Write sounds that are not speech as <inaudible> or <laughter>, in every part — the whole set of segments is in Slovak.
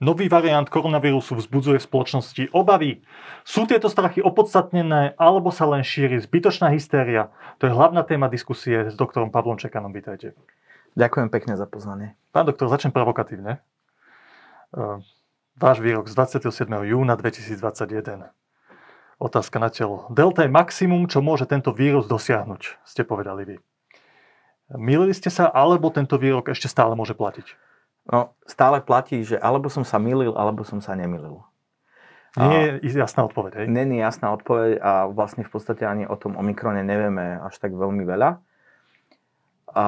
Nový variant koronavírusu vzbudzuje v spoločnosti obavy. Sú tieto strachy opodstatnené, alebo sa len šíri zbytočná hystéria? To je hlavná téma diskusie s doktorom Pavlom Čekanom. Vítajte. Ďakujem pekne za pozvanie. Pán doktor, začnem provokatívne. Ehm, váš výrok z 27. júna 2021. Otázka na telo. Delta je maximum, čo môže tento vírus dosiahnuť, ste povedali vy. Milili ste sa, alebo tento výrok ešte stále môže platiť? No, stále platí, že alebo som sa milil, alebo som sa nemilil. Nie je jasná odpoveď, hej? Není jasná odpoveď a vlastne v podstate ani o tom Omikrone nevieme až tak veľmi veľa. A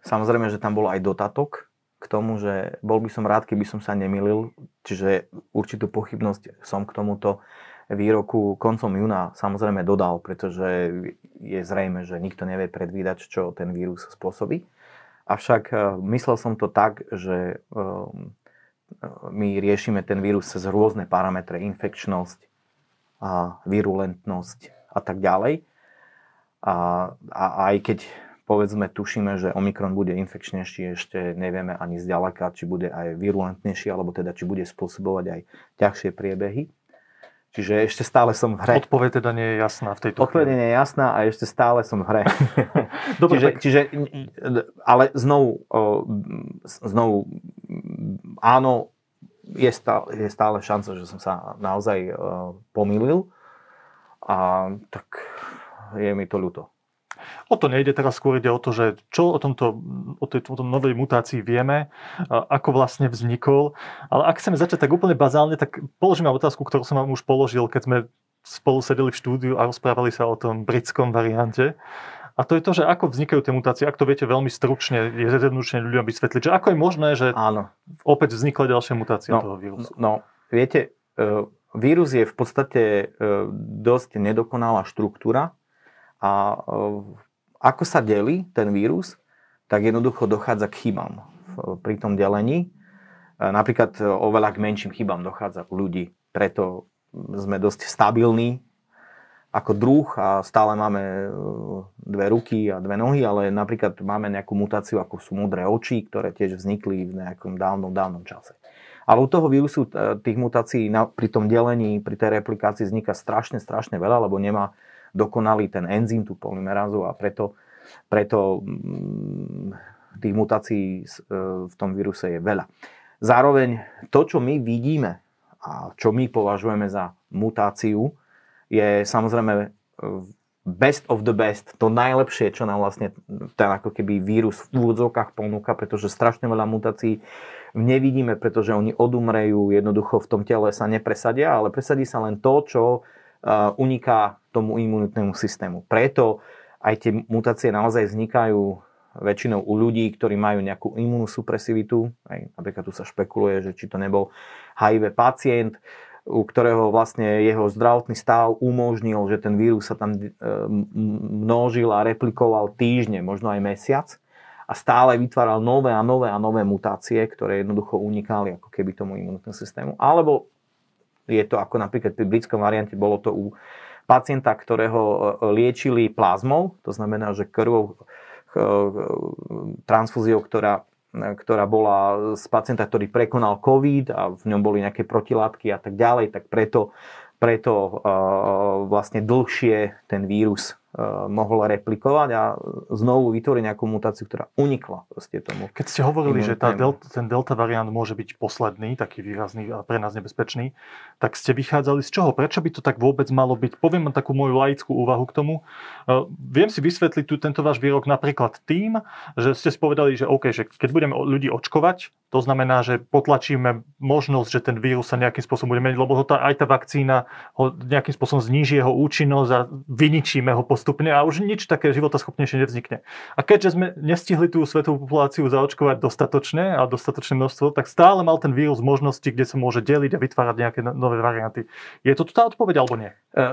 samozrejme, že tam bol aj dotatok k tomu, že bol by som rád, keby som sa nemilil, čiže určitú pochybnosť som k tomuto výroku koncom júna samozrejme dodal, pretože je zrejme, že nikto nevie predvídať, čo ten vírus spôsobí. Avšak e, myslel som to tak, že e, my riešime ten vírus cez rôzne parametre, infekčnosť, virulentnosť a tak ďalej. A, a aj keď povedzme tušíme, že Omikron bude infekčnejší, ešte nevieme ani zďaleka, či bude aj virulentnejší, alebo teda či bude spôsobovať aj ťažšie priebehy. Čiže ešte stále som v hre. Odpoveď teda nie je jasná v tejto Odpoveď nie je jasná a ešte stále som v hre. <laughs> Dobre, čiže, tak... čiže, ale znovu, znovu áno, je stále, je stále šanca, že som sa naozaj pomýlil a tak je mi to ľúto. O to nejde, teraz skôr ide o to, že čo o tomto, o tej, o tom novej mutácii vieme, ako vlastne vznikol. Ale ak chceme začať tak úplne bazálne, tak položím vám otázku, ktorú som vám už položil, keď sme spolu sedeli v štúdiu a rozprávali sa o tom britskom variante. A to je to, že ako vznikajú tie mutácie, ak to viete veľmi stručne, je zjednodušene ľuďom vysvetliť, že ako je možné, že Áno. opäť vznikla ďalšia mutácia no, toho vírusu. No, viete, e, vírus je v podstate e, dosť nedokonalá štruktúra a e, ako sa delí ten vírus, tak jednoducho dochádza k chybám pri tom delení. Napríklad oveľa k menším chybám dochádza u ľudí. Preto sme dosť stabilní ako druh a stále máme dve ruky a dve nohy, ale napríklad máme nejakú mutáciu, ako sú modré oči, ktoré tiež vznikli v nejakom dávnom, dávnom čase. Ale u toho vírusu tých mutácií pri tom delení, pri tej replikácii vzniká strašne, strašne veľa, lebo nemá dokonalý ten enzym, tú polymerázu a preto, preto mm, tých mutácií e, v tom víruse je veľa. Zároveň to, čo my vidíme a čo my považujeme za mutáciu, je samozrejme e, best of the best, to najlepšie, čo nám vlastne ten ako keby vírus v úvodzovkách ponúka, pretože strašne veľa mutácií nevidíme, pretože oni odumrejú, jednoducho v tom tele sa nepresadia, ale presadí sa len to, čo uniká tomu imunitnému systému. Preto aj tie mutácie naozaj vznikajú väčšinou u ľudí, ktorí majú nejakú imunosupresivitu. Aj, napríklad tu sa špekuluje, že či to nebol HIV pacient, u ktorého vlastne jeho zdravotný stav umožnil, že ten vírus sa tam e, množil a replikoval týždne, možno aj mesiac a stále vytváral nové a nové a nové mutácie, ktoré jednoducho unikali ako keby tomu imunitnému systému. Alebo je to ako napríklad pri britskom variante, bolo to u pacienta, ktorého e, liečili plazmou, to znamená, že krvou, e, transfúziou, ktorá, ktorá bola z pacienta, ktorý prekonal COVID a v ňom boli nejaké protilátky a tak ďalej, tak preto, preto e, vlastne dlhšie ten vírus mohol replikovať a znovu vytvoriť nejakú mutáciu, ktorá unikla proste tomu. Keď ste hovorili, že tá delta, ten delta variant môže byť posledný, taký výrazný a pre nás nebezpečný, tak ste vychádzali z čoho? Prečo by to tak vôbec malo byť? Poviem vám takú moju laickú úvahu k tomu. Uh, viem si vysvetliť tu tento váš výrok napríklad tým, že ste spovedali, že OK, že keď budeme ľudí očkovať, to znamená, že potlačíme možnosť, že ten vírus sa nejakým spôsobom bude meniť, lebo to tá, aj tá vakcína ho nejakým spôsobom zníži jeho účinnosť a vyničíme ho postupne a už nič také životaschopnejšie nevznikne. A keďže sme nestihli tú svetovú populáciu zaočkovať dostatočne a dostatočné množstvo, tak stále mal ten vírus možnosti, kde sa môže deliť a vytvárať nejaké no-, nové varianty. Je to tá odpoveď alebo nie? E, e,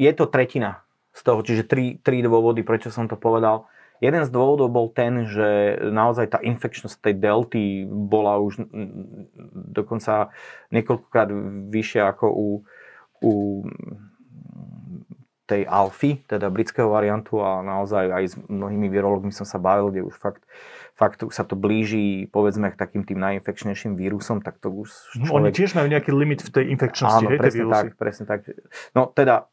je to tretina z toho, čiže tri, tri dôvody, prečo som to povedal. Jeden z dôvodov bol ten, že naozaj tá infekčnosť tej delty bola už dokonca niekoľkokrát vyššia ako u, u tej alfy, teda britského variantu a naozaj aj s mnohými virológmi som sa bavil, kde už fakt, fakt sa to blíži povedzme k takým tým najinfekčnejším vírusom, tak to už človek... Oni tiež majú nejaký limit v tej infekčnosti, Áno, hej, presne tak, presne tak. No teda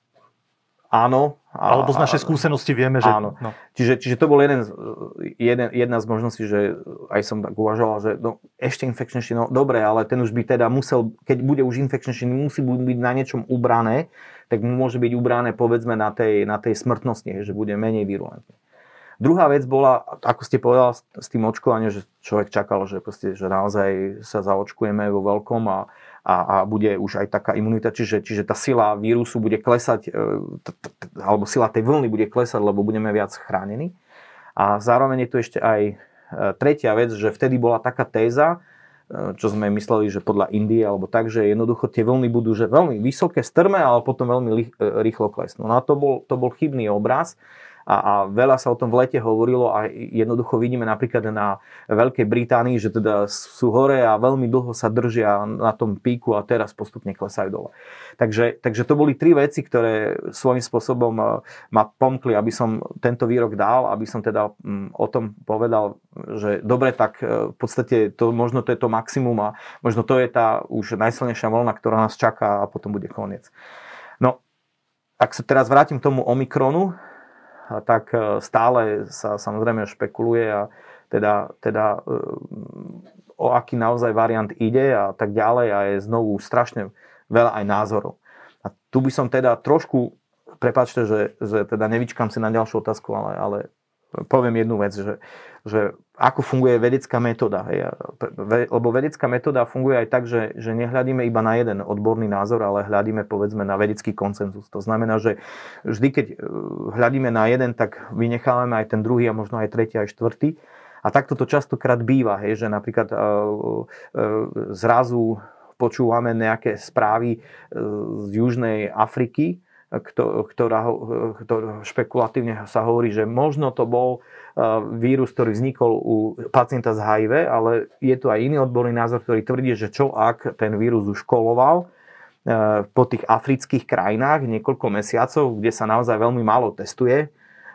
áno. A, Alebo z našej skúsenosti vieme, že... Áno. No. Čiže, čiže to bol jeden, jeden, jedna z možností, že aj som tak uvažoval, že no, ešte infekčnejší, no dobre, ale ten už by teda musel, keď bude už infekčnejší, musí byť na niečom ubrané, tak mu môže byť ubrané povedzme na tej, na tej smrtnosti, že bude menej virulentný. Druhá vec bola, ako ste povedal s tým očkovaním, že človek čakal, že, proste, že naozaj sa zaočkujeme vo veľkom a, a, a bude už aj taká imunita, čiže, čiže tá sila vírusu bude klesať, e, alebo sila tej vlny bude klesať, lebo budeme viac chránení. A zároveň je tu ešte aj e, tretia vec, že vtedy bola taká téza, e, čo sme mysleli, že podľa Indie alebo tak, že jednoducho tie vlny budú že veľmi vysoké, strme, ale potom veľmi rýchlo klesnú. No a to bol, to bol chybný obraz a, a veľa sa o tom v lete hovorilo a jednoducho vidíme napríklad na Veľkej Británii, že teda sú hore a veľmi dlho sa držia na tom píku a teraz postupne klesajú dole. Takže, takže to boli tri veci, ktoré svojím spôsobom e, ma pomkli, aby som tento výrok dal, aby som teda mm, o tom povedal, že dobre, tak e, v podstate to, možno to je to maximum a možno to je tá už najsilnejšia voľna, ktorá nás čaká a potom bude koniec. No, ak sa teraz vrátim k tomu Omikronu, tak e, stále sa samozrejme špekuluje a teda, teda e, o aký naozaj variant ide a tak ďalej a je znovu strašne veľa aj názorov. A tu by som teda trošku, prepačte, že, že teda nevyčkam si na ďalšiu otázku, ale, ale poviem jednu vec, že, že ako funguje vedecká metóda. Lebo vedecká metóda funguje aj tak, že, že nehľadíme iba na jeden odborný názor, ale hľadíme povedzme na vedecký koncenzus. To znamená, že vždy, keď e, hľadíme na jeden, tak vynechávame aj ten druhý a možno aj tretí, aj štvrtý. A takto to častokrát býva, hej, že napríklad uh, uh, zrazu počúvame nejaké správy z Južnej Afriky, ktorá, ktorá špekulatívne sa hovorí, že možno to bol e, vírus, ktorý vznikol u pacienta z HIV, ale je tu aj iný odborný názor, ktorý tvrdí, že čo ak ten vírus už koloval e, po tých afrických krajinách niekoľko mesiacov, kde sa naozaj veľmi málo testuje,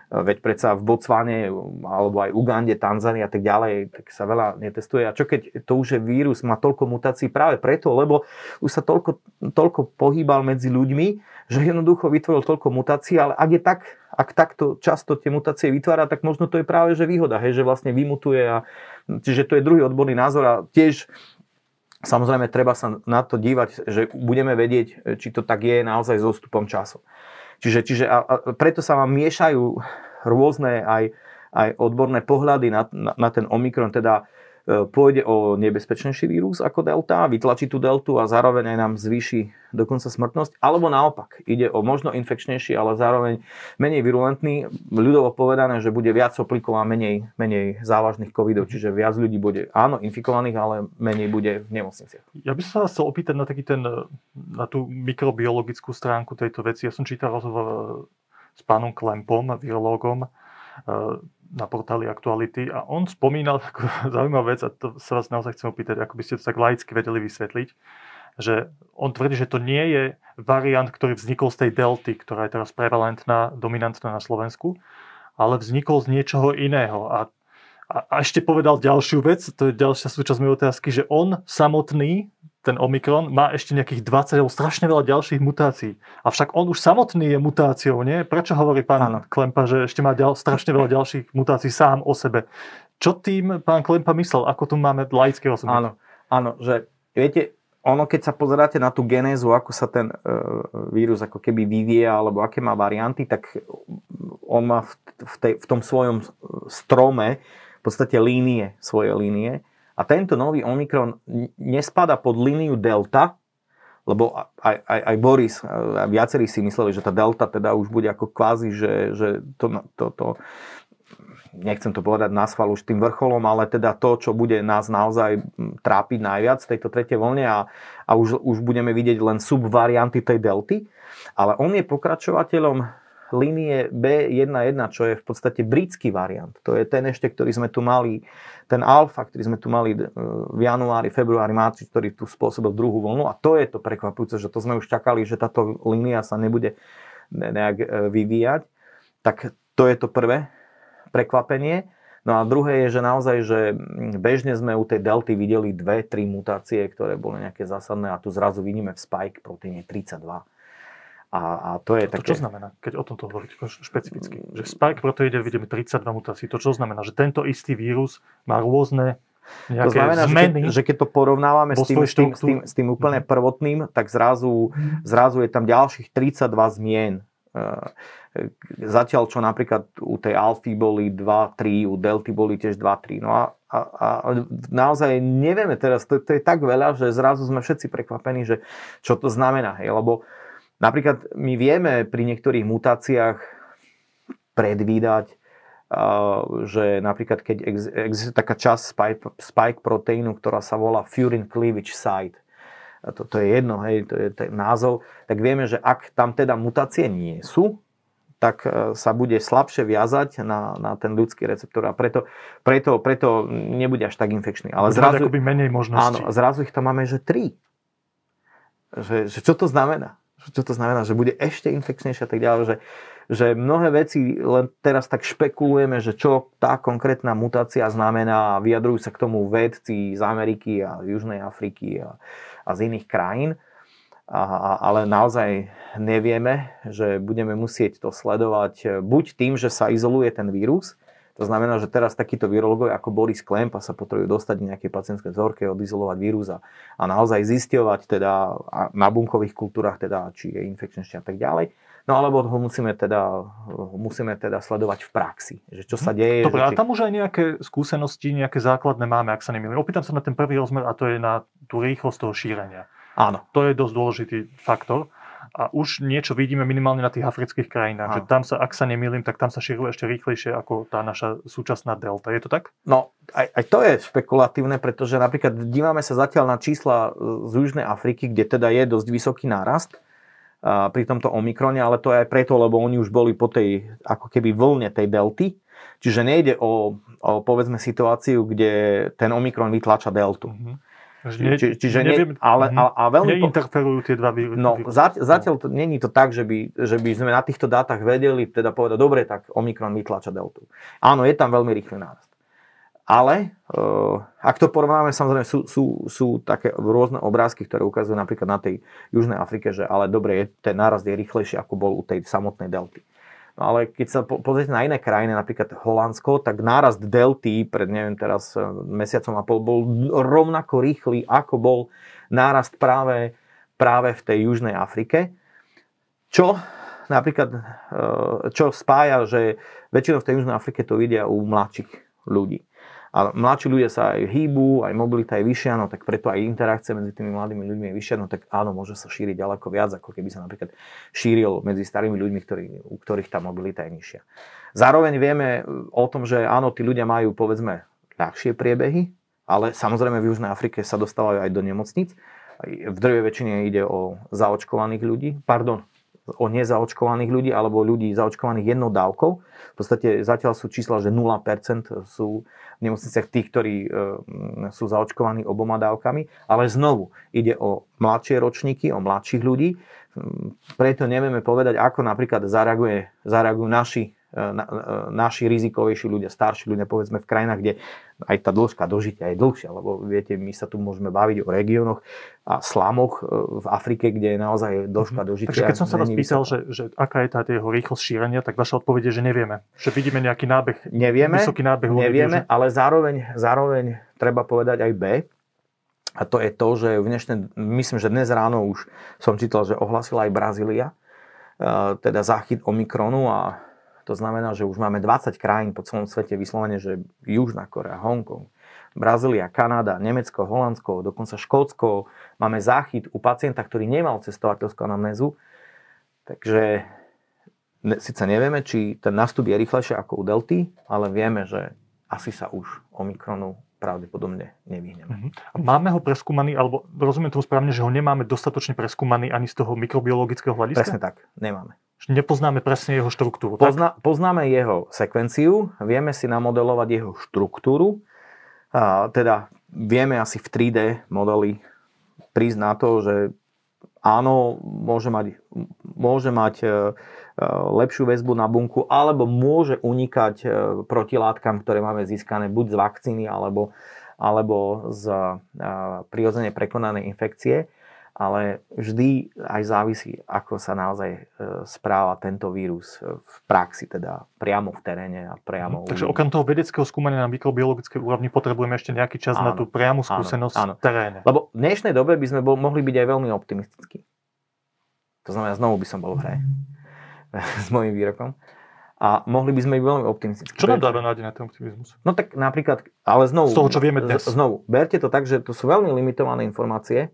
veď predsa v Botsvane alebo aj Ugande, Tanzánii a tak ďalej, tak sa veľa netestuje. A čo keď to už je vírus, má toľko mutácií práve preto, lebo už sa toľko, toľko pohýbal medzi ľuďmi, že jednoducho vytvoril toľko mutácií, ale ak je tak, ak takto často tie mutácie vytvára, tak možno to je práve že výhoda, hej, že vlastne vymutuje a čiže to je druhý odborný názor a tiež samozrejme treba sa na to dívať, že budeme vedieť, či to tak je naozaj s odstupom času. Čiže, čiže a, a preto sa vám miešajú rôzne aj, aj odborné pohľady na, na, na ten Omikron, teda pôjde o nebezpečnejší vírus ako delta, vytlačí tú deltu a zároveň aj nám zvýši dokonca smrtnosť, alebo naopak, ide o možno infekčnejší, ale zároveň menej virulentný, ľudovo povedané, že bude viac oplikov a menej, menej závažných covidov, čiže viac ľudí bude áno infikovaných, ale menej bude v nemocniciach. Ja by som sa chcel opýtať na, taký ten, na tú mikrobiologickú stránku tejto veci. Ja som čítal rozhovor s pánom Klempom, virológom, na portáli Aktuality a on spomínal takú <laughs> zaujímavú vec a to sa vás naozaj chcem opýtať, ako by ste to tak laicky vedeli vysvetliť, že on tvrdí, že to nie je variant, ktorý vznikol z tej delty, ktorá je teraz prevalentná, dominantná na Slovensku, ale vznikol z niečoho iného. A, a, a ešte povedal ďalšiu vec, to je ďalšia súčasť mojej otázky, že on samotný ten Omikron má ešte nejakých 20 alebo strašne veľa ďalších mutácií. Avšak on už samotný je mutáciou, nie? Prečo hovorí pán ano. Klempa, že ešte má ďal, strašne veľa ďalších mutácií sám o sebe? Čo tým pán Klempa myslel? Ako tu máme laické rozumiť? Áno, áno, že viete, ono keď sa pozeráte na tú genézu, ako sa ten e, vírus ako keby vyvíja, alebo aké má varianty, tak on má v, v, tej, v tom svojom strome v podstate línie, svoje línie a tento nový Omikron nespada pod líniu Delta, lebo aj, aj, aj Boris, aj viacerí si mysleli, že tá Delta teda už bude ako kvázi, že, že to, to, to, nechcem to povedať na schvál už tým vrcholom, ale teda to, čo bude nás naozaj trápiť najviac v tejto tretej vlne a, a už, už budeme vidieť len subvarianty tej delty. Ale on je pokračovateľom línie B11, čo je v podstate britský variant. To je ten ešte, ktorý sme tu mali ten alfa, ktorý sme tu mali e, v januári, februári, marci, ktorý tu spôsobil druhú vlnu a to je to prekvapujúce, že to sme už čakali, že táto línia sa nebude nejak e, vyvíjať. Tak to je to prvé prekvapenie. No a druhé je, že naozaj, že bežne sme u tej delty videli dve, tri mutácie, ktoré boli nejaké zásadné a tu zrazu vidíme v spike proteíne 32. A, a to je to také... čo znamená, keď o tomto hovoríte špecificky? Že spike proteíne vidíme 32 mutácií. To čo znamená? Že tento istý vírus má rôzne to znamená, zmeny že, keď, že keď to porovnávame s tým, s, tým, s, tým, s tým úplne prvotným, tak zrazu, mhm. zrazu je tam ďalších 32 zmien. Zatiaľ, čo napríklad u tej alfy boli 2-3, u delty boli tiež 2-3. No a, a, a naozaj nevieme teraz, to, to je tak veľa, že zrazu sme všetci prekvapení, že čo to znamená. Hej? Lebo napríklad my vieme pri niektorých mutáciách predvídať, že napríklad keď existuje taká časť spike, spike proteínu, ktorá sa volá furin cleavage site, to, to je jedno, hej, to je ten názov, tak vieme, že ak tam teda mutácie nie sú, tak e, sa bude slabšie viazať na, na ten ľudský receptor a preto, preto, preto nebude až tak infekčný. Ale zrazu, menej možností. Áno, zrazu ich tam máme, že tri. Že, že čo to znamená? Čo to znamená? Že bude ešte infekčnejšie a tak ďalej. Že, že mnohé veci len teraz tak špekulujeme, že čo tá konkrétna mutácia znamená a vyjadrujú sa k tomu vedci z Ameriky a Južnej Afriky a, a z iných krajín a, ale naozaj nevieme, že budeme musieť to sledovať buď tým, že sa izoluje ten vírus, to znamená, že teraz takíto virológovia ako Boris Klemp sa potrebujú dostať v nejakej pacientskej vzorke, odizolovať vírus a, a naozaj zisťovať teda na bunkových kultúrach, teda, či je infekčný a tak ďalej. No alebo ho musíme teda, musíme teda sledovať v praxi, že čo sa deje. Dobre, že či... a tam už aj nejaké skúsenosti, nejaké základné máme, ak sa nemýlim. Opýtam sa na ten prvý rozmer a to je na tú rýchlosť toho šírenia. Áno. To je dosť dôležitý faktor. A už niečo vidíme minimálne na tých afrických krajinách, že tam sa, ak sa nemýlim, tak tam sa šírilo ešte rýchlejšie ako tá naša súčasná delta. Je to tak? No, aj, aj to je špekulatívne, pretože napríklad dívame sa zatiaľ na čísla z Južnej Afriky, kde teda je dosť vysoký nárast pri tomto Omikrone, ale to je aj preto, lebo oni už boli po tej ako keby vlne tej delty. Čiže nejde o, o povedzme situáciu, kde ten Omikron vytlača deltu. Mm-hmm nie, či, čiže neviem, ne, ale, a, a veľmi neinterferujú tie dva vírusy. No, zatiaľ to není to tak, že by, že by sme na týchto dátach vedeli teda povedať, dobre, tak Omikron vytlača deltu. Áno, je tam veľmi rýchly nárast. Ale uh, ak to porovnáme, samozrejme sú, sú, sú také rôzne obrázky, ktoré ukazujú napríklad na tej Južnej Afrike, že ale dobre, je, ten nárast je rýchlejší, ako bol u tej samotnej delty. No ale keď sa pozriete na iné krajiny, napríklad Holandsko, tak nárast delty pred, neviem teraz, e, mesiacom a pol bol rovnako rýchly, ako bol nárast práve, práve v tej Južnej Afrike. Čo napríklad, e, čo spája, že väčšinou v tej Južnej Afrike to vidia u mladších ľudí a mladší ľudia sa aj hýbu, aj mobilita je vyššia, no tak preto aj interakcia medzi tými mladými ľuďmi je vyššia, no tak áno, môže sa šíriť ďaleko viac, ako keby sa napríklad šíril medzi starými ľuďmi, ktorí, u ktorých tá mobilita je nižšia. Zároveň vieme o tom, že áno, tí ľudia majú povedzme ľahšie priebehy, ale samozrejme v Južnej Afrike sa dostávajú aj do nemocnic. V drvej väčšine ide o zaočkovaných ľudí, pardon, o nezaočkovaných ľudí alebo ľudí zaočkovaných jednou dávkou. V podstate zatiaľ sú čísla, že 0% sú v nemocniciach tých, ktorí e, sú zaočkovaní oboma dávkami. Ale znovu, ide o mladšie ročníky, o mladších ľudí. Preto nevieme povedať, ako napríklad zareaguje, zareagujú naši na, e, naši rizikovejší ľudia, starší ľudia, povedzme v krajinách, kde aj tá dĺžka dožitia je dlhšia, lebo viete, my sa tu môžeme baviť o regiónoch a slamoch e, v Afrike, kde je naozaj dĺžka mm-hmm. dožitia. Takže keď som sa vás pýtal, že, že aká je tá jeho rýchlosť šírenia, tak vaša odpoveď je, že nevieme. Že vidíme nejaký nábeh, nevieme, vysoký nábeh. Nevieme, ľudí, že... ale zároveň, zároveň treba povedať aj B, a to je to, že v dnešné, myslím, že dnes ráno už som čítal, že ohlasila aj Brazília, teda záchyt Omikronu a to znamená, že už máme 20 krajín po celom svete vyslovene, že Južná Korea, Hongkong, Brazília, Kanada, Nemecko, Holandsko, dokonca Škótsko. Máme záchyt u pacienta, ktorý nemal cestovateľskú anamnézu. Takže síce nevieme, či ten nástup je rýchlejšie ako u Delty, ale vieme, že asi sa už Omikronu pravdepodobne nevyhneme. Uh-huh. Máme ho preskúmaný, alebo rozumiem tomu správne, že ho nemáme dostatočne preskúmaný ani z toho mikrobiologického hľadiska? Presne tak, nemáme. Nepoznáme presne jeho štruktúru. Pozna, poznáme jeho sekvenciu, vieme si namodelovať jeho štruktúru, a teda vieme asi v 3D modeli prísť na to, že áno, môže mať, môže mať e, lepšiu väzbu na bunku, alebo môže unikať protilátkam, ktoré máme získané buď z vakcíny, alebo, alebo z prirodzene prekonanej infekcie ale vždy aj závisí, ako sa naozaj e, správa tento vírus e, v praxi, teda priamo v teréne a priamo mm, Takže okrem toho vedeckého skúmania na mikrobiologickej úrovni potrebujeme ešte nejaký čas áno, na tú priamu skúsenosť áno, áno. v teréne. Lebo v dnešnej dobe by sme bol, mohli byť aj veľmi optimistickí. To znamená, znovu by som bol v hre <laughs> s mojim výrokom. A mohli by sme byť veľmi optimistickí. Čo nám dáva nádej na ten optimizmus? No tak napríklad, ale znovu... Z toho, čo vieme dnes. Znovu, berte to tak, že to sú veľmi limitované informácie,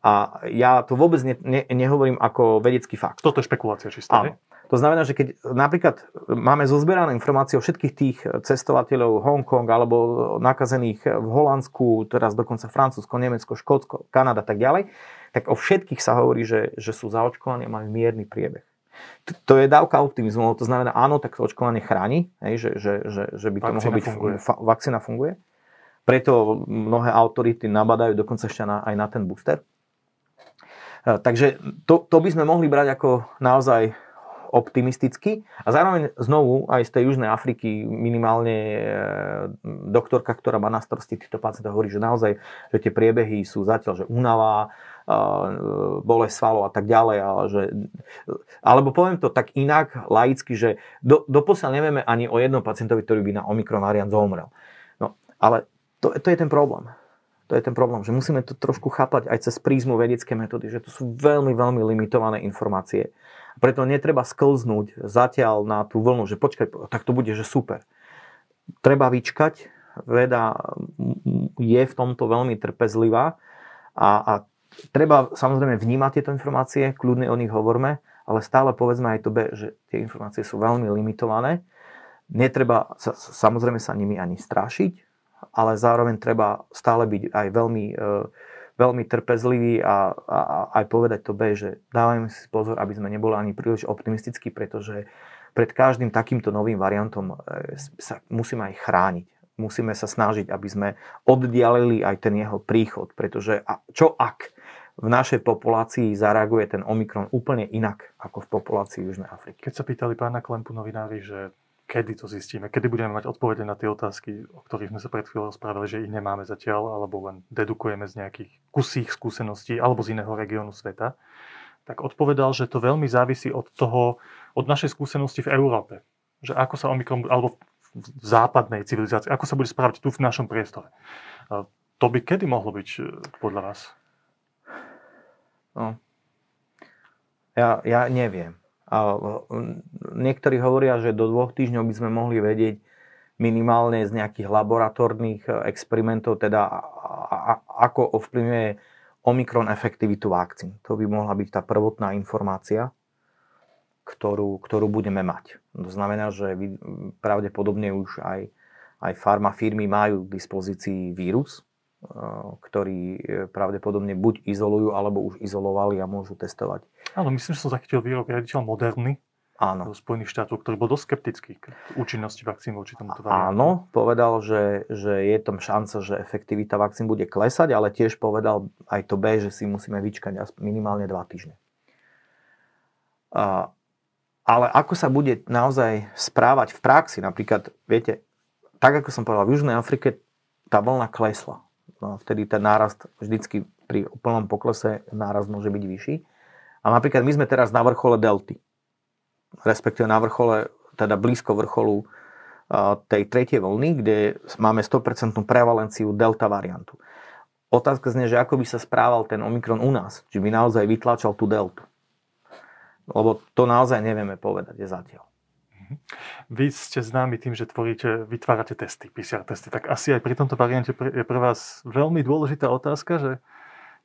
a ja to vôbec ne, ne, nehovorím ako vedecký fakt. Toto je špekulácia čistá, Áno. To znamená, že keď napríklad máme zozberané informácie o všetkých tých cestovateľov Hongkong alebo nakazených v Holandsku, teraz dokonca Francúzsko, Nemecko, Škótsko, Kanada tak ďalej, tak o všetkých sa hovorí, že, že sú zaočkovaní a majú mierny priebeh. To je dávka optimizmu, to znamená, áno, tak očkovanie chráni, že, že, že, že by to mohlo byť, funguje. Vakcína funguje. Preto mnohé autority nabadajú dokonca ešte na, aj na ten booster. E, takže to, to by sme mohli brať ako naozaj optimisticky a zároveň znovu aj z tej Južnej Afriky minimálne e, doktorka, ktorá má na starosti týchto pacientov, hovorí, že naozaj, že tie priebehy sú zatiaľ, že únava, e, bolesť svalov a tak ďalej, ale že, alebo poviem to tak inak, laicky, že do, doposiaľ nevieme ani o jednom pacientovi, ktorý by na Omikron variant zomrel. No, ale to, to je ten problém. To je ten problém, že musíme to trošku chápať aj cez prízmu vedecké metódy, že to sú veľmi, veľmi limitované informácie. Preto netreba sklznúť zatiaľ na tú vlnu, že počkaj, tak to bude, že super. Treba vyčkať, veda je v tomto veľmi trpezlivá a, a treba samozrejme vnímať tieto informácie, kľudne o nich hovorme, ale stále povedzme aj to B, že tie informácie sú veľmi limitované. Netreba sa, samozrejme sa nimi ani strašiť, ale zároveň treba stále byť aj veľmi, e, veľmi trpezlivý a, a, a aj povedať to B, že dávajme si pozor, aby sme neboli ani príliš optimistickí, pretože pred každým takýmto novým variantom e, sa musíme aj chrániť. Musíme sa snažiť, aby sme oddialili aj ten jeho príchod, pretože a čo ak v našej populácii zareaguje ten Omikron úplne inak ako v populácii Južnej Afriky. Keď sa pýtali pána Klempu novinári, že kedy to zistíme, kedy budeme mať odpovede na tie otázky, o ktorých sme sa pred chvíľou rozprávali, že ich nemáme zatiaľ, alebo len dedukujeme z nejakých kusých skúseností alebo z iného regiónu sveta, tak odpovedal, že to veľmi závisí od toho, od našej skúsenosti v Európe. Že ako sa Omikron, alebo v západnej civilizácii, ako sa bude správať tu v našom priestore. To by kedy mohlo byť e, podľa vás? No. Ja, ja neviem. A niektorí hovoria, že do dvoch týždňov by sme mohli vedieť minimálne z nejakých laboratórnych e, experimentov, teda ako ovplyvňuje Omikron efektivitu vakcín. To by mohla byť tá prvotná informácia, ktorú, ktorú budeme mať. To znamená, že pravdepodobne už aj, aj farmafirmy majú k dispozícii vírus, e, ktorý e, pravdepodobne buď izolujú, alebo už izolovali a môžu testovať Áno, myslím, že som zachytil výrok riaditeľ Moderny, Áno. Spojených štátov, ktorý bol dosť skeptický k účinnosti vakcín voči tomuto variantu. Áno, povedal, že, že je tam šanca, že efektivita vakcín bude klesať, ale tiež povedal aj to B, že si musíme vyčkať minimálne 2 týždne. A, ale ako sa bude naozaj správať v praxi, napríklad, viete, tak ako som povedal, v Južnej Afrike tá vlna klesla. No, vtedy ten nárast vždycky pri úplnom poklese nárast môže byť vyšší. A napríklad my sme teraz na vrchole delty, respektíve na vrchole, teda blízko vrcholu tej tretej vlny, kde máme 100% prevalenciu delta variantu. Otázka znie, že ako by sa správal ten Omikron u nás, či by naozaj vytlačal tú deltu. Lebo to naozaj nevieme povedať je zatiaľ. Mhm. Vy ste známi tým, že tvoríte, vytvárate testy, PCR testy, tak asi aj pri tomto variante je pre vás veľmi dôležitá otázka, že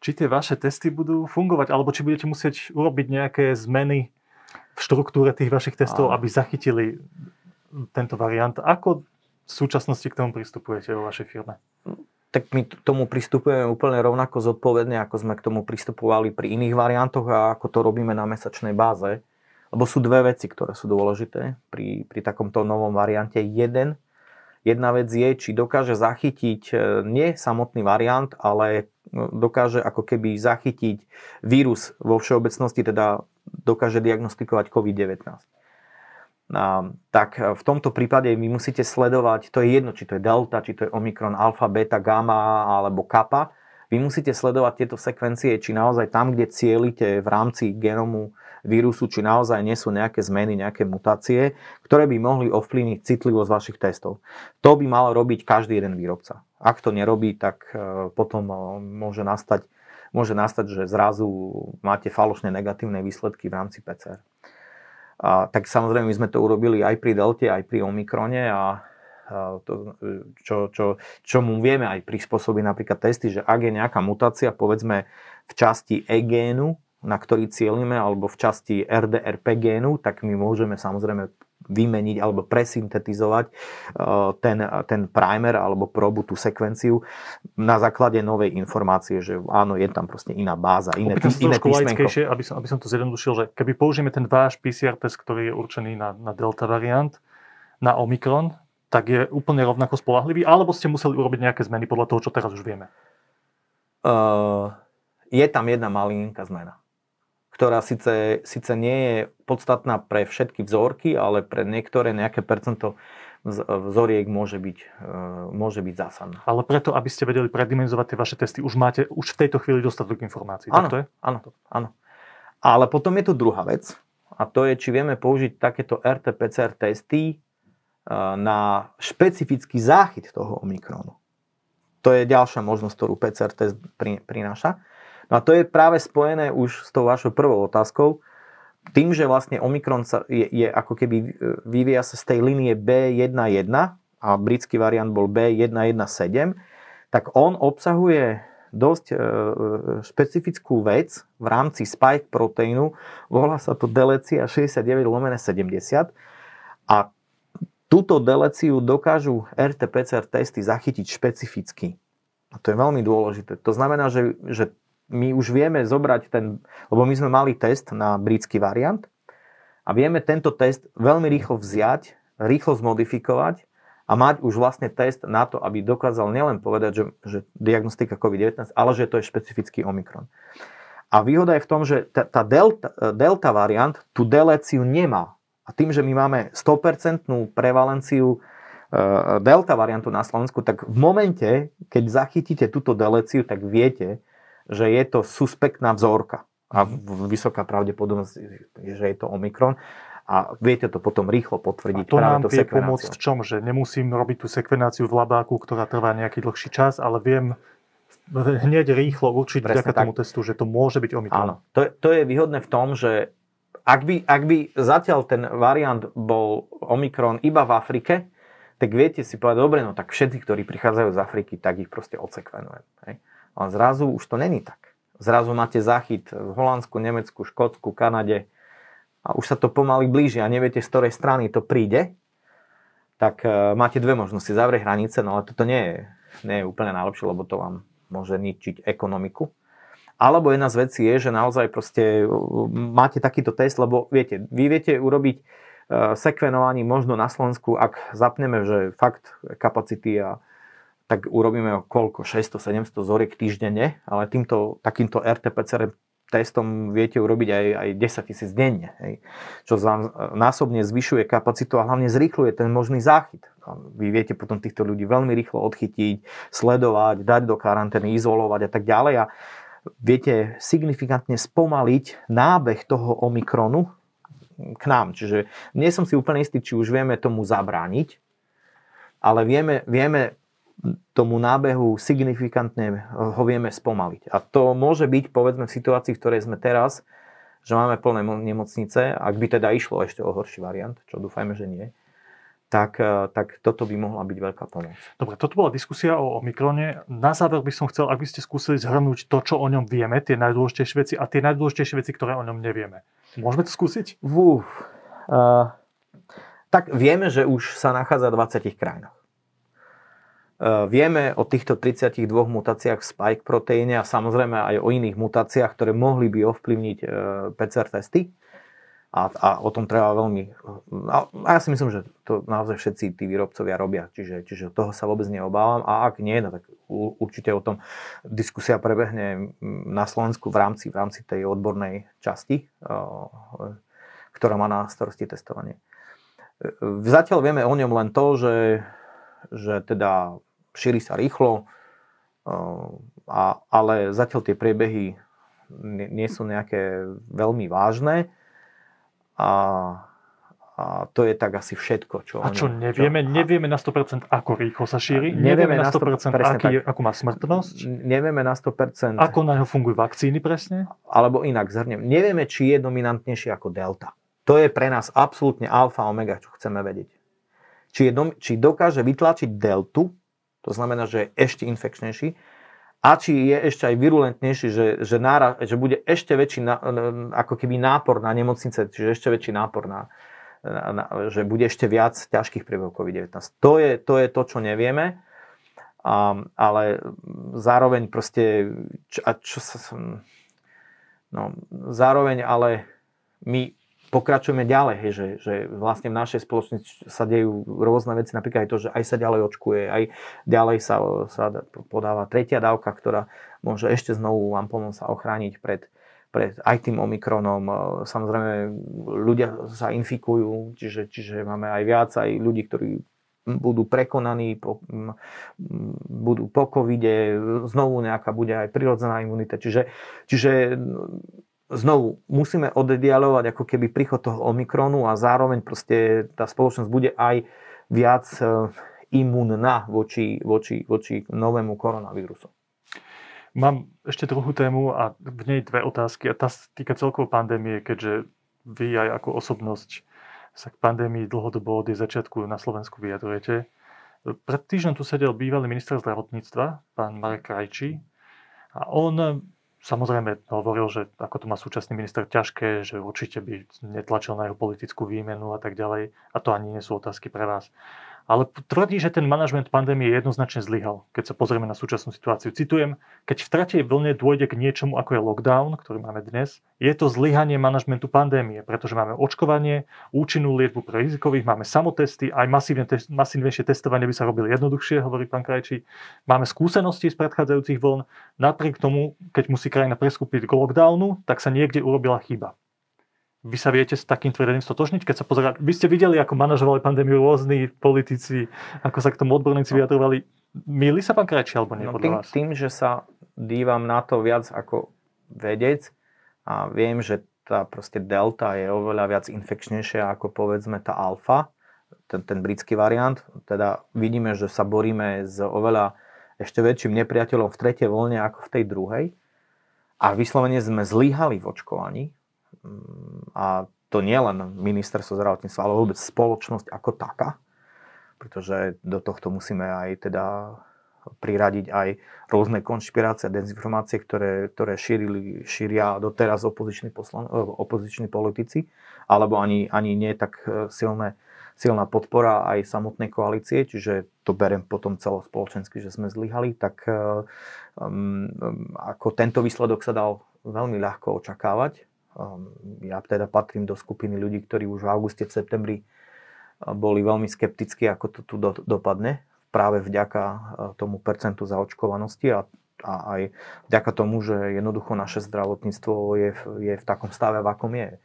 či tie vaše testy budú fungovať, alebo či budete musieť urobiť nejaké zmeny v štruktúre tých vašich testov, aby zachytili tento variant. Ako v súčasnosti k tomu pristupujete vo vašej firme? Tak my k tomu pristupujeme úplne rovnako zodpovedne, ako sme k tomu pristupovali pri iných variantoch a ako to robíme na mesačnej báze. Lebo sú dve veci, ktoré sú dôležité pri, pri takomto novom variante. Jeden Jedna vec je, či dokáže zachytiť e, nie samotný variant, ale dokáže ako keby zachytiť vírus vo všeobecnosti, teda dokáže diagnostikovať COVID-19. A, tak v tomto prípade vy musíte sledovať, to je jedno, či to je delta, či to je omikron, alfa, beta, gamma alebo kappa, vy musíte sledovať tieto sekvencie, či naozaj tam, kde cielite v rámci genomu vírusu, či naozaj nie sú nejaké zmeny, nejaké mutácie, ktoré by mohli ovplyvniť citlivosť vašich testov. To by mal robiť každý jeden výrobca. Ak to nerobí, tak e, potom e, môže nastať, môže nastať, že zrazu máte falošné negatívne výsledky v rámci PCR. A, tak samozrejme my sme to urobili aj pri Delte, aj pri Omikrone a to, čo, čo, čo mu vieme aj prispôsobiť napríklad testy, že ak je nejaká mutácia, povedzme v časti E génu, na ktorý cieľime, alebo v časti RDRP génu, tak my môžeme samozrejme vymeniť alebo presyntetizovať ten, ten primer alebo probu, tú sekvenciu na základe novej informácie, že áno, je tam proste iná báza, iné, Opýtam iné písmenko. Aby som, aby som to zjednodušil, že keby použijeme ten váš PCR test, ktorý je určený na, na delta variant, na Omikron, tak je úplne rovnako spolahlivý, alebo ste museli urobiť nejaké zmeny podľa toho, čo teraz už vieme? Uh, je tam jedna malinká zmena, ktorá síce, síce nie je podstatná pre všetky vzorky, ale pre niektoré nejaké percento vzoriek môže byť, uh, môže byť zásadná. Ale preto, aby ste vedeli predimenzovať tie vaše testy, už máte už v tejto chvíli dostatok informácií. Áno, tak to je? áno, áno. Ale potom je tu druhá vec, a to je, či vieme použiť takéto RT-PCR testy na špecifický záchyt toho Omikronu. To je ďalšia možnosť, ktorú PCR test prináša. No a to je práve spojené už s tou vašou prvou otázkou. Tým, že vlastne Omikron sa je, je ako keby e, vyvíja sa z tej linie B11 a britský variant bol B117, tak on obsahuje dosť e, e, špecifickú vec v rámci spike proteínu, volá sa to delecia 69 lomene 70 a Túto deleciu dokážu RT-PCR testy zachytiť špecificky. A to je veľmi dôležité. To znamená, že, že my už vieme zobrať ten, lebo my sme mali test na britský variant a vieme tento test veľmi rýchlo vziať, rýchlo zmodifikovať a mať už vlastne test na to, aby dokázal nielen povedať, že, že diagnostika COVID-19, ale že to je špecifický Omikron. A výhoda je v tom, že tá, tá delta, delta variant tú deleciu nemá. A tým, že my máme 100% prevalenciu e, delta variantu na Slovensku, tak v momente, keď zachytíte túto deleciu, tak viete, že je to suspektná vzorka. A vysoká pravdepodobnosť že je to Omikron. A viete to potom rýchlo potvrdiť. A to nám vie pomôcť v čom? Že nemusím robiť tú sekvenáciu v labáku, ktorá trvá nejaký dlhší čas, ale viem hneď rýchlo určiť vďaka tomu testu, že to môže byť Omikron. Áno, to je, to je výhodné v tom, že ak by, ak by zatiaľ ten variant bol Omikron iba v Afrike, tak viete si povedať, dobre, no tak všetci, ktorí prichádzajú z Afriky, tak ich proste odsekvenujem. Hej. Ale zrazu už to není tak. Zrazu máte záchyt v Holandsku, Nemecku, Škótsku, Kanade a už sa to pomaly blíži a neviete, z ktorej strany to príde, tak uh, máte dve možnosti. Zavrieť hranice, no ale toto nie je, nie je úplne najlepšie, lebo to vám môže ničiť ekonomiku. Alebo jedna z vecí je, že naozaj proste máte takýto test, lebo viete, vy viete urobiť sekvenovanie možno na Slovensku, ak zapneme, že fakt kapacity a tak urobíme koľko, 600-700 zoriek týždenne, ale týmto, takýmto RT-PCR testom viete urobiť aj, aj 10 tisíc denne, hej, čo vám násobne zvyšuje kapacitu a hlavne zrýchluje ten možný záchyt. Vy viete potom týchto ľudí veľmi rýchlo odchytiť, sledovať, dať do karantény, izolovať a tak ďalej. A viete signifikantne spomaliť nábeh toho Omikronu k nám. Čiže nie som si úplne istý, či už vieme tomu zabrániť, ale vieme, vieme tomu nábehu signifikantne ho vieme spomaliť. A to môže byť, povedzme, v situácii, v ktorej sme teraz, že máme plné nemocnice, ak by teda išlo ešte o horší variant, čo dúfajme, že nie, tak, eh, tak toto by mohla byť veľká pomoc. Dobre, toto bola diskusia o Omikrone. Na záver by som chcel, ak by ste skúsili zhrnúť to, čo o ňom vieme, tie najdôležitejšie veci a tie najdôležitejšie veci, ktoré o ňom nevieme. Môžeme to skúsiť? Uf, uh, tak vieme, že už sa nachádza v 20 krajinách. Uh, vieme o týchto 32 mutáciách v spike proteíne a samozrejme aj o iných mutáciách, ktoré mohli by ovplyvniť uh, PCR testy. A, a o tom treba veľmi... A, ja si myslím, že to naozaj všetci tí výrobcovia robia, čiže, čiže toho sa vôbec neobávam. A ak nie, no tak určite o tom diskusia prebehne na Slovensku v rámci, v rámci tej odbornej časti, ktorá má na starosti testovanie. Zatiaľ vieme o ňom len to, že, že teda šíri sa rýchlo, a, ale zatiaľ tie priebehy nie, nie sú nejaké veľmi vážne a, a to je tak asi všetko. Čo a čo nevieme? Čo, nevieme na 100% ako rýchlo sa šíri? Nevieme, nevieme na 100%, 100% aký, akú má smrtnosť? Nevieme na 100%. Ako na ňo fungujú vakcíny presne? Alebo inak zhrnem. Nevieme, či je dominantnejší ako delta. To je pre nás absolútne alfa omega, čo chceme vedieť. Či, je dom, či dokáže vytlačiť deltu, to znamená, že je ešte infekčnejší, a či je ešte aj virulentnejší, že, že, nára, že bude ešte väčší na, ako keby nápor na nemocnice, čiže ešte väčší nápor na, na, na že bude ešte viac ťažkých príbehov COVID-19. To je, to je to, čo nevieme, a, ale zároveň proste, čo, a čo sa, no, zároveň ale my pokračujeme ďalej, hej, že, že vlastne v našej spoločnosti sa dejú rôzne veci, napríklad aj to, že aj sa ďalej očkuje, aj ďalej sa, sa podáva tretia dávka, ktorá môže ešte znovu vám pomôcť sa ochrániť pred, pred aj tým Omikronom. Samozrejme, ľudia sa infikujú, čiže, čiže máme aj viac aj ľudí, ktorí budú prekonaní, po, budú po covide, znovu nejaká bude aj prirodzená imunita. Čiže, čiže znovu musíme oddialovať ako keby príchod toho Omikronu a zároveň proste tá spoločnosť bude aj viac e, imunná voči, voči, voči novému koronavírusu. Mám ešte druhú tému a v nej dve otázky. A tá týka celkovo pandémie, keďže vy aj ako osobnosť sa k pandémii dlhodobo od jej začiatku na Slovensku vyjadrujete. Pred týždňom tu sedel bývalý minister zdravotníctva, pán Marek Krajčí, a on Samozrejme hovoril, že ako to má súčasný minister ťažké, že určite by netlačil na jeho politickú výmenu a tak ďalej. A to ani nie sú otázky pre vás ale tvrdí, že ten manažment pandémie jednoznačne zlyhal, keď sa pozrieme na súčasnú situáciu. Citujem, keď v tretej vlne dôjde k niečomu ako je lockdown, ktorý máme dnes, je to zlyhanie manažmentu pandémie, pretože máme očkovanie, účinnú liečbu pre rizikových, máme samotesty, aj masívne, masívnejšie testovanie by sa robili jednoduchšie, hovorí pán Krajčí. Máme skúsenosti z predchádzajúcich vln, napriek tomu, keď musí krajina preskúpiť k lockdownu, tak sa niekde urobila chyba. Vy sa viete s takým tvrdením stotožniť, keď sa pozerá... Vy ste videli, ako manažovali pandémiu rôzni politici, ako sa k tomu odborníci no. vyjadrovali. Mýli sa pán Krajčí, alebo nie, no, tým, vás? tým, že sa dívam na to viac ako vedec a viem, že tá proste delta je oveľa viac infekčnejšia ako povedzme tá alfa, ten, ten britský variant. Teda vidíme, že sa boríme s oveľa ešte väčším nepriateľom v tretej voľne ako v tej druhej. A vyslovene sme zlyhali v očkovaní a to nie len ministerstvo zdravotníctva, ale vôbec spoločnosť ako taká, pretože do tohto musíme aj teda priradiť aj rôzne konšpirácie a dezinformácie, ktoré, ktoré šírili, šíria doteraz opoziční, poslan, eh, opoziční politici, alebo ani, ani nie tak eh, silné, silná podpora aj samotnej koalície, čiže to berem potom celospoločensky, že sme zlyhali, tak um, ako tento výsledok sa dal veľmi ľahko očakávať ja teda patrím do skupiny ľudí, ktorí už v auguste, v septembri boli veľmi skeptickí, ako to tu dopadne, práve vďaka tomu percentu zaočkovanosti a, a aj vďaka tomu, že jednoducho naše zdravotníctvo je, je v takom stave, v akom je.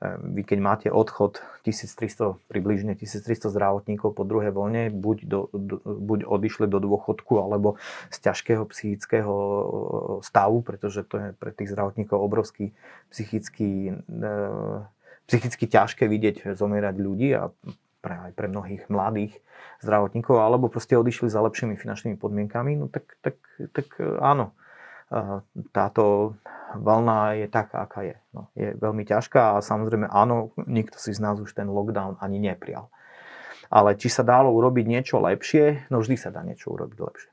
Ehm, vy keď máte odchod 1300, približne 1300 zdravotníkov po druhej vlne, buď, do, do, buď odišli do dôchodku, alebo z ťažkého psychického stavu, pretože to je pre tých zdravotníkov obrovský psychický, e, psychicky ťažké vidieť zomierať ľudí a pre, aj pre mnohých mladých zdravotníkov, alebo proste odišli za lepšími finančnými podmienkami, no tak, tak, tak áno, táto vlna je taká, aká je. No, je veľmi ťažká a samozrejme áno, nikto si z nás už ten lockdown ani neprijal. Ale či sa dalo urobiť niečo lepšie, no vždy sa dá niečo urobiť lepšie.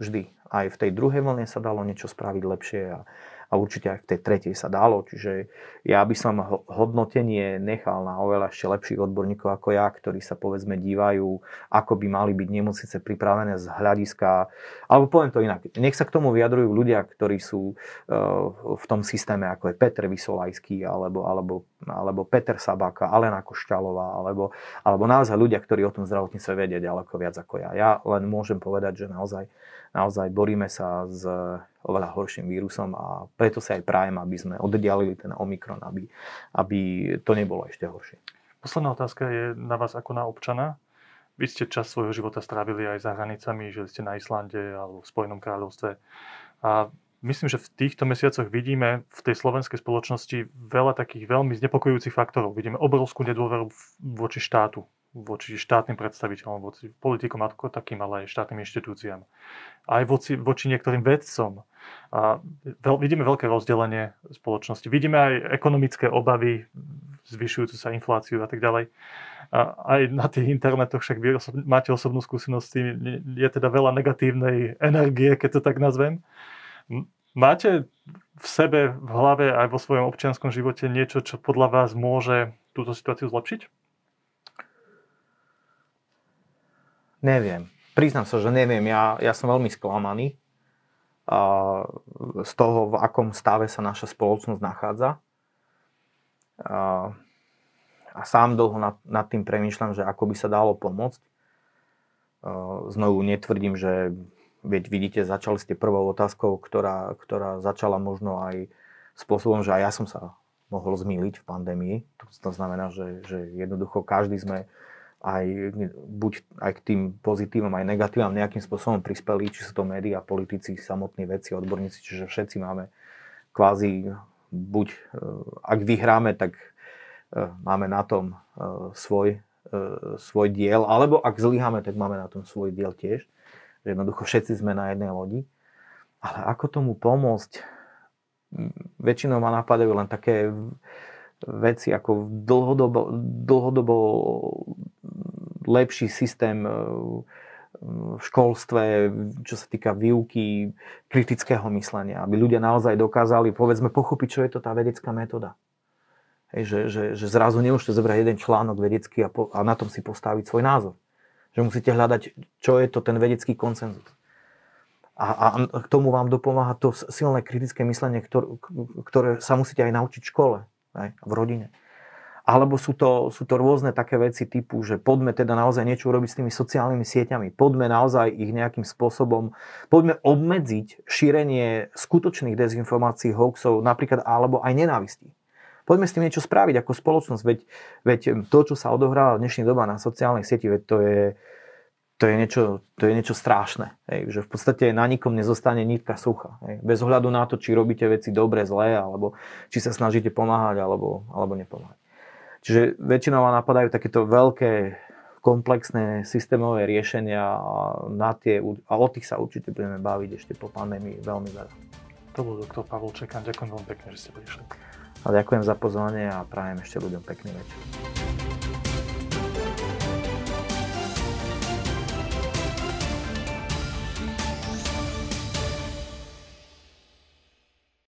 Vždy. Aj v tej druhej vlne sa dalo niečo spraviť lepšie a, a určite aj v tej tretej sa dalo. Čiže ja by som hodnotenie nechal na oveľa ešte lepších odborníkov ako ja, ktorí sa povedzme dívajú, ako by mali byť nemocnice pripravené z hľadiska, alebo poviem to inak, nech sa k tomu vyjadrujú ľudia, ktorí sú uh, v tom systéme, ako je Peter Vysolajský, alebo, alebo, alebo Peter Sabaka, Alena Košťalová, alebo, alebo naozaj ľudia, ktorí o tom zdravotníctve vedia ďaleko viac ako ja. Ja len môžem povedať, že naozaj, naozaj boríme sa s oveľa horším vírusom a preto sa aj prajem, aby sme oddialili ten Omikron, aby, aby to nebolo ešte horšie. Posledná otázka je na vás ako na občana. Vy ste čas svojho života strávili aj za hranicami, že ste na Islande alebo v Spojenom kráľovstve. A myslím, že v týchto mesiacoch vidíme v tej slovenskej spoločnosti veľa takých veľmi znepokojujúcich faktorov. Vidíme obrovskú nedôveru voči štátu, voči štátnym predstaviteľom, voči politikom ako takým, ale aj štátnym inštitúciám. Aj voči, voči niektorým vedcom. A veľ, vidíme veľké rozdelenie spoločnosti. Vidíme aj ekonomické obavy, zvyšujúcu sa infláciu a tak ďalej. A aj na tých internetoch, však vy osob, máte osobnú skúsenosť je teda veľa negatívnej energie, keď to tak nazvem. Máte v sebe, v hlave aj vo svojom občianskom živote niečo, čo podľa vás môže túto situáciu zlepšiť? Neviem. Priznám sa, že neviem. Ja, ja som veľmi sklamaný z toho, v akom stave sa naša spoločnosť nachádza. A, a sám dlho nad, nad tým premýšľam, že ako by sa dalo pomôcť. Znovu netvrdím, že veď vidíte, začali ste prvou otázkou, ktorá, ktorá začala možno aj spôsobom, že aj ja som sa mohol zmýliť v pandémii. To, to znamená, že, že jednoducho každý sme aj buď aj k tým pozitívom, aj negatívom nejakým spôsobom prispeli, či sú to médiá, politici, samotní vedci, odborníci, čiže všetci máme kvázi buď, e, ak vyhráme, tak e, máme na tom e, svoj, svoj diel, alebo ak zlyháme, tak máme na tom svoj diel tiež. Jednoducho všetci sme na jednej lodi. Ale ako tomu pomôcť? Väčšinou ma napadajú len také veci ako dlhodobo, dlhodobo lepší systém e, v školstve, čo sa týka výuky kritického myslenia, aby ľudia naozaj dokázali, povedzme, pochopiť, čo je to tá vedecká metóda. Hej, že, že, že zrazu nemôžete zobrať jeden článok vedecký a, po, a na tom si postaviť svoj názor. Že musíte hľadať, čo je to ten vedecký koncenzus. A, a k tomu vám dopomáha to silné kritické myslenie, ktoré, ktoré sa musíte aj naučiť v škole aj, v rodine. Alebo sú to, sú to rôzne také veci typu, že poďme teda naozaj niečo urobiť s tými sociálnymi sieťami, poďme naozaj ich nejakým spôsobom, poďme obmedziť šírenie skutočných dezinformácií, hoaxov, napríklad alebo aj nenávistí. Poďme s tým niečo spraviť ako spoločnosť, veď, veď to, čo sa odohráva v dnešnej doba na sociálnych sieti, veď to je, to je niečo, to je niečo strašné. Hej, že v podstate na nikom nezostane nitka sucha. Hej, bez ohľadu na to, či robíte veci dobre, zlé, alebo či sa snažíte pomáhať, alebo, alebo nepomáhať. Čiže väčšinou vám napadajú takéto veľké, komplexné systémové riešenia a, na tie, a o tých sa určite budeme baviť ešte po pandémii veľmi veľa. To bol doktor Pavol Čekan. Ďakujem veľmi pekne, že ste prišli. A ďakujem za pozvanie a prajem ešte ľuďom pekný večer.